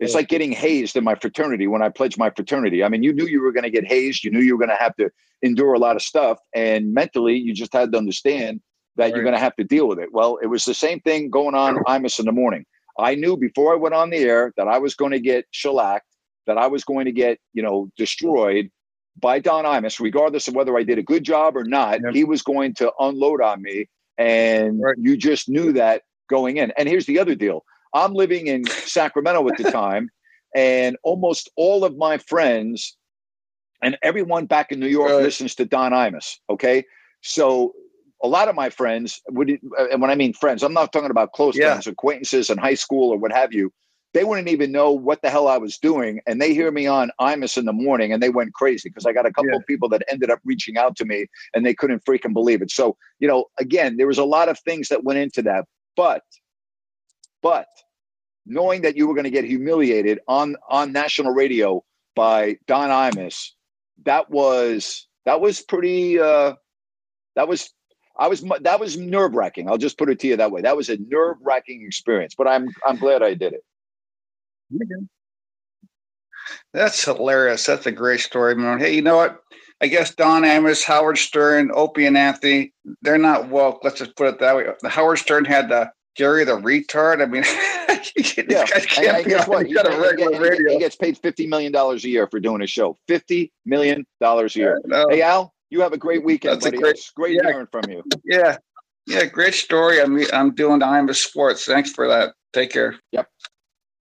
It's like getting hazed in my fraternity when I pledged my fraternity. I mean, you knew you were going to get hazed. You knew you were going to have to endure a lot of stuff, and mentally, you just had to understand that right. you're going to have to deal with it. Well, it was the same thing going on Imus in the morning. I knew before I went on the air that I was going to get shellacked, that I was going to get, you know, destroyed by Don Imus, regardless of whether I did a good job or not. Yep. He was going to unload on me. And right. you just knew that going in. And here's the other deal I'm living in [LAUGHS] Sacramento at the time, and almost all of my friends and everyone back in New York right. listens to Don Imus. Okay. So a lot of my friends would, and when I mean friends, I'm not talking about close yeah. friends, acquaintances in high school or what have you. They wouldn't even know what the hell I was doing, and they hear me on Imus in the morning, and they went crazy because I got a couple yeah. of people that ended up reaching out to me, and they couldn't freaking believe it. So, you know, again, there was a lot of things that went into that, but, but knowing that you were going to get humiliated on on national radio by Don Imus, that was that was pretty. uh that was I was that was nerve wracking. I'll just put it to you that way. That was a nerve wracking experience, but I'm I'm glad I did it. That's hilarious. That's a great story, man. Hey, you know what? I guess Don Imus, Howard Stern, Opie and Anthony, they're not woke. Let's just put it that way. Howard Stern had the Jerry the retard. I mean, [LAUGHS] yeah. And, and guess what? He, he, he, gets paid fifty million dollars a year for doing a show. Fifty million dollars a year. Yeah, no. Hey Al, you have a great weekend, That's buddy. Great, it's great yeah, hearing from you. Yeah. Yeah, great story. I'm I'm doing Imus Sports. Thanks for that. Take care. Yep.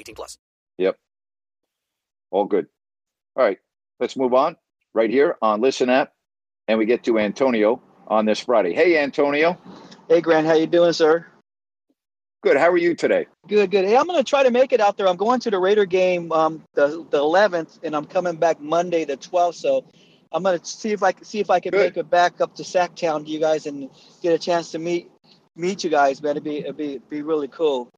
18 plus. Yep. All good. All right. Let's move on right here on Listen App. And we get to Antonio on this Friday. Hey, Antonio. Hey, Grant. How you doing, sir? Good. How are you today? Good, good. Hey, I'm going to try to make it out there. I'm going to the Raider game um, the the 11th, and I'm coming back Monday the 12th. So I'm going to see if I can see if I can good. make it back up to Sacktown to you guys and get a chance to meet meet you guys. Man, it'd be it'd be be really cool.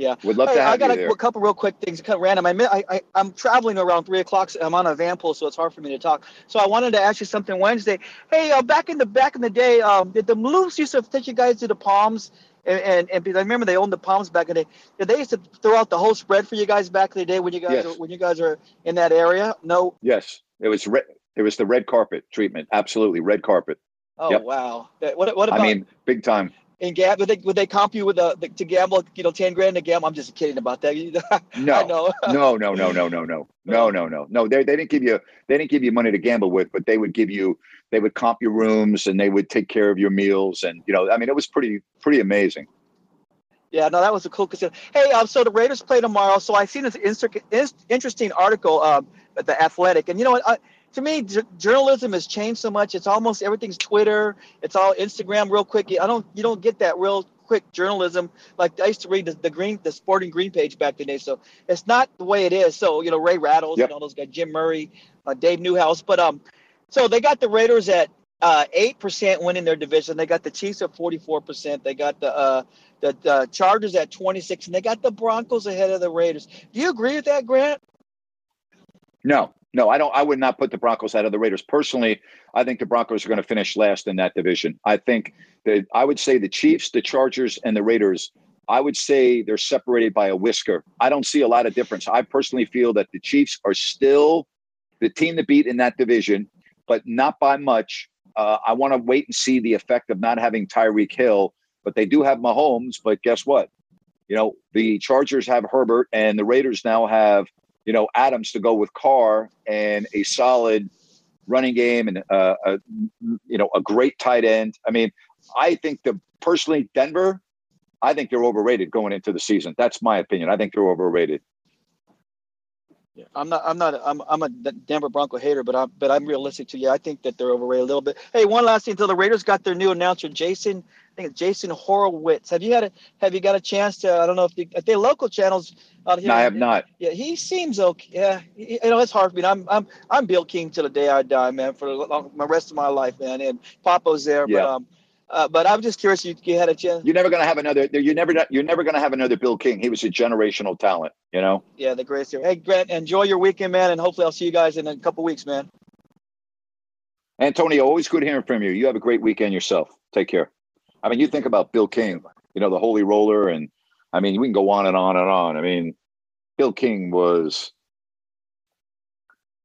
Yeah, would love to have I got a, a, couple real quick things, kind of random. I, I, I I'm traveling around three o'clock. So I'm on a van pull, so it's hard for me to talk. So I wanted to ask you something Wednesday. Hey, uh, back in the back in the day, um, did the Maloofs used to take you guys to the Palms? And, and, and I remember they owned the Palms back in the day. Did they used to throw out the whole spread for you guys back in the day when you guys yes. when you guys are in that area? No. Yes, it was red. It was the red carpet treatment. Absolutely, red carpet. Oh yep. wow! What what about? I mean, big time. And gab, would they would they comp you with a the, to gamble? You know, ten grand to gamble. I'm just kidding about that. [LAUGHS] no, [LAUGHS] no, no, no, no, no, no, no, no, no, no, no. They they didn't give you they didn't give you money to gamble with, but they would give you they would comp your rooms and they would take care of your meals and you know I mean it was pretty pretty amazing. Yeah, no, that was a cool casino. Hey, um, so the Raiders play tomorrow. So I seen this interesting article, um, at the Athletic, and you know what? Uh, to me, j- journalism has changed so much. It's almost everything's Twitter. It's all Instagram, real quick. I don't, you don't get that real quick journalism. Like I used to read the, the green, the Sporting Green page back in the day. So it's not the way it is. So you know, Ray Rattles Yep. and all those guys, Jim Murray, uh, Dave Newhouse. But um, so they got the Raiders at uh eight percent winning their division. They got the Chiefs at forty four percent. They got the uh the, the Chargers at twenty six, and they got the Broncos ahead of the Raiders. Do you agree with that, Grant? No, no, I don't. I would not put the Broncos out of the Raiders. Personally, I think the Broncos are going to finish last in that division. I think that I would say the Chiefs, the Chargers, and the Raiders. I would say they're separated by a whisker. I don't see a lot of difference. I personally feel that the Chiefs are still the team to beat in that division, but not by much. Uh, I want to wait and see the effect of not having Tyreek Hill, but they do have Mahomes. But guess what? You know, the Chargers have Herbert, and the Raiders now have you know Adams to go with Carr and a solid running game and uh, a you know a great tight end. I mean, I think the personally Denver, I think they're overrated going into the season. That's my opinion. I think they're overrated. I'm not. I'm not. I'm. I'm a Denver Bronco hater, but I'm. But I'm realistic too. Yeah, I think that they're overrated a little bit. Hey, one last thing. Until the Raiders got their new announcer, Jason. Think it's Jason Horowitz. Have you had a? Have you got a chance to? I don't know if, the, if they local channels out here. No, I have not. Yeah, he seems okay. Yeah, he- you know it's hard for me. I'm. I'm. I'm Bill King till the day I die, man. For the long, my rest of my life, man. And Papo's there, Yeah. but um. Uh, but I'm just curious. You, you had a chance. You're never going to have another. You're never. You're never going to have another Bill King. He was a generational talent. You know. Yeah, the greatest. Hey, Grant, enjoy your weekend, man, and hopefully I'll see you guys in a couple weeks, man. Antonio, always good hearing from you. You have a great weekend yourself. Take care. I mean, you think about Bill King, you know, the Holy Roller, and I mean, we can go on and on and on. I mean, Bill King was.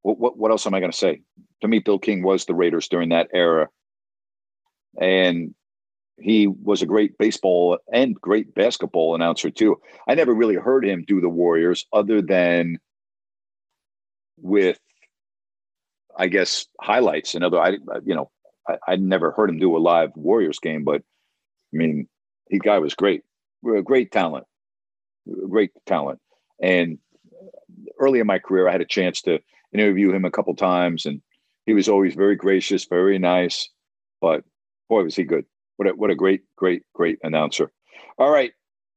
What what, what else am I going to say? To me, Bill King was the Raiders during that era, and he was a great baseball and great basketball announcer too. I never really heard him do the Warriors other than with I guess highlights and other. I you know I, I never heard him do a live Warriors game, but I mean, he guy was great, a great talent, great talent. And early in my career, I had a chance to interview him a couple times, and he was always very gracious, very nice. But boy, was he good! What a, what a great, great, great announcer. All right,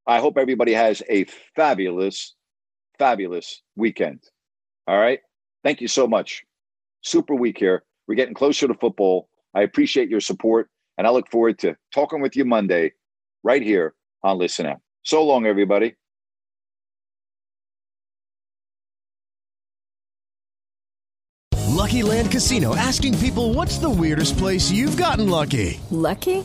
I hope everybody has a fabulous, fabulous weekend. All right, thank you so much super week here. We're getting closer to football. I appreciate your support, and I look forward to talking with you Monday right here on Listen App. So long, everybody. Lucky Land Casino asking people what's the weirdest place you've gotten lucky? Lucky?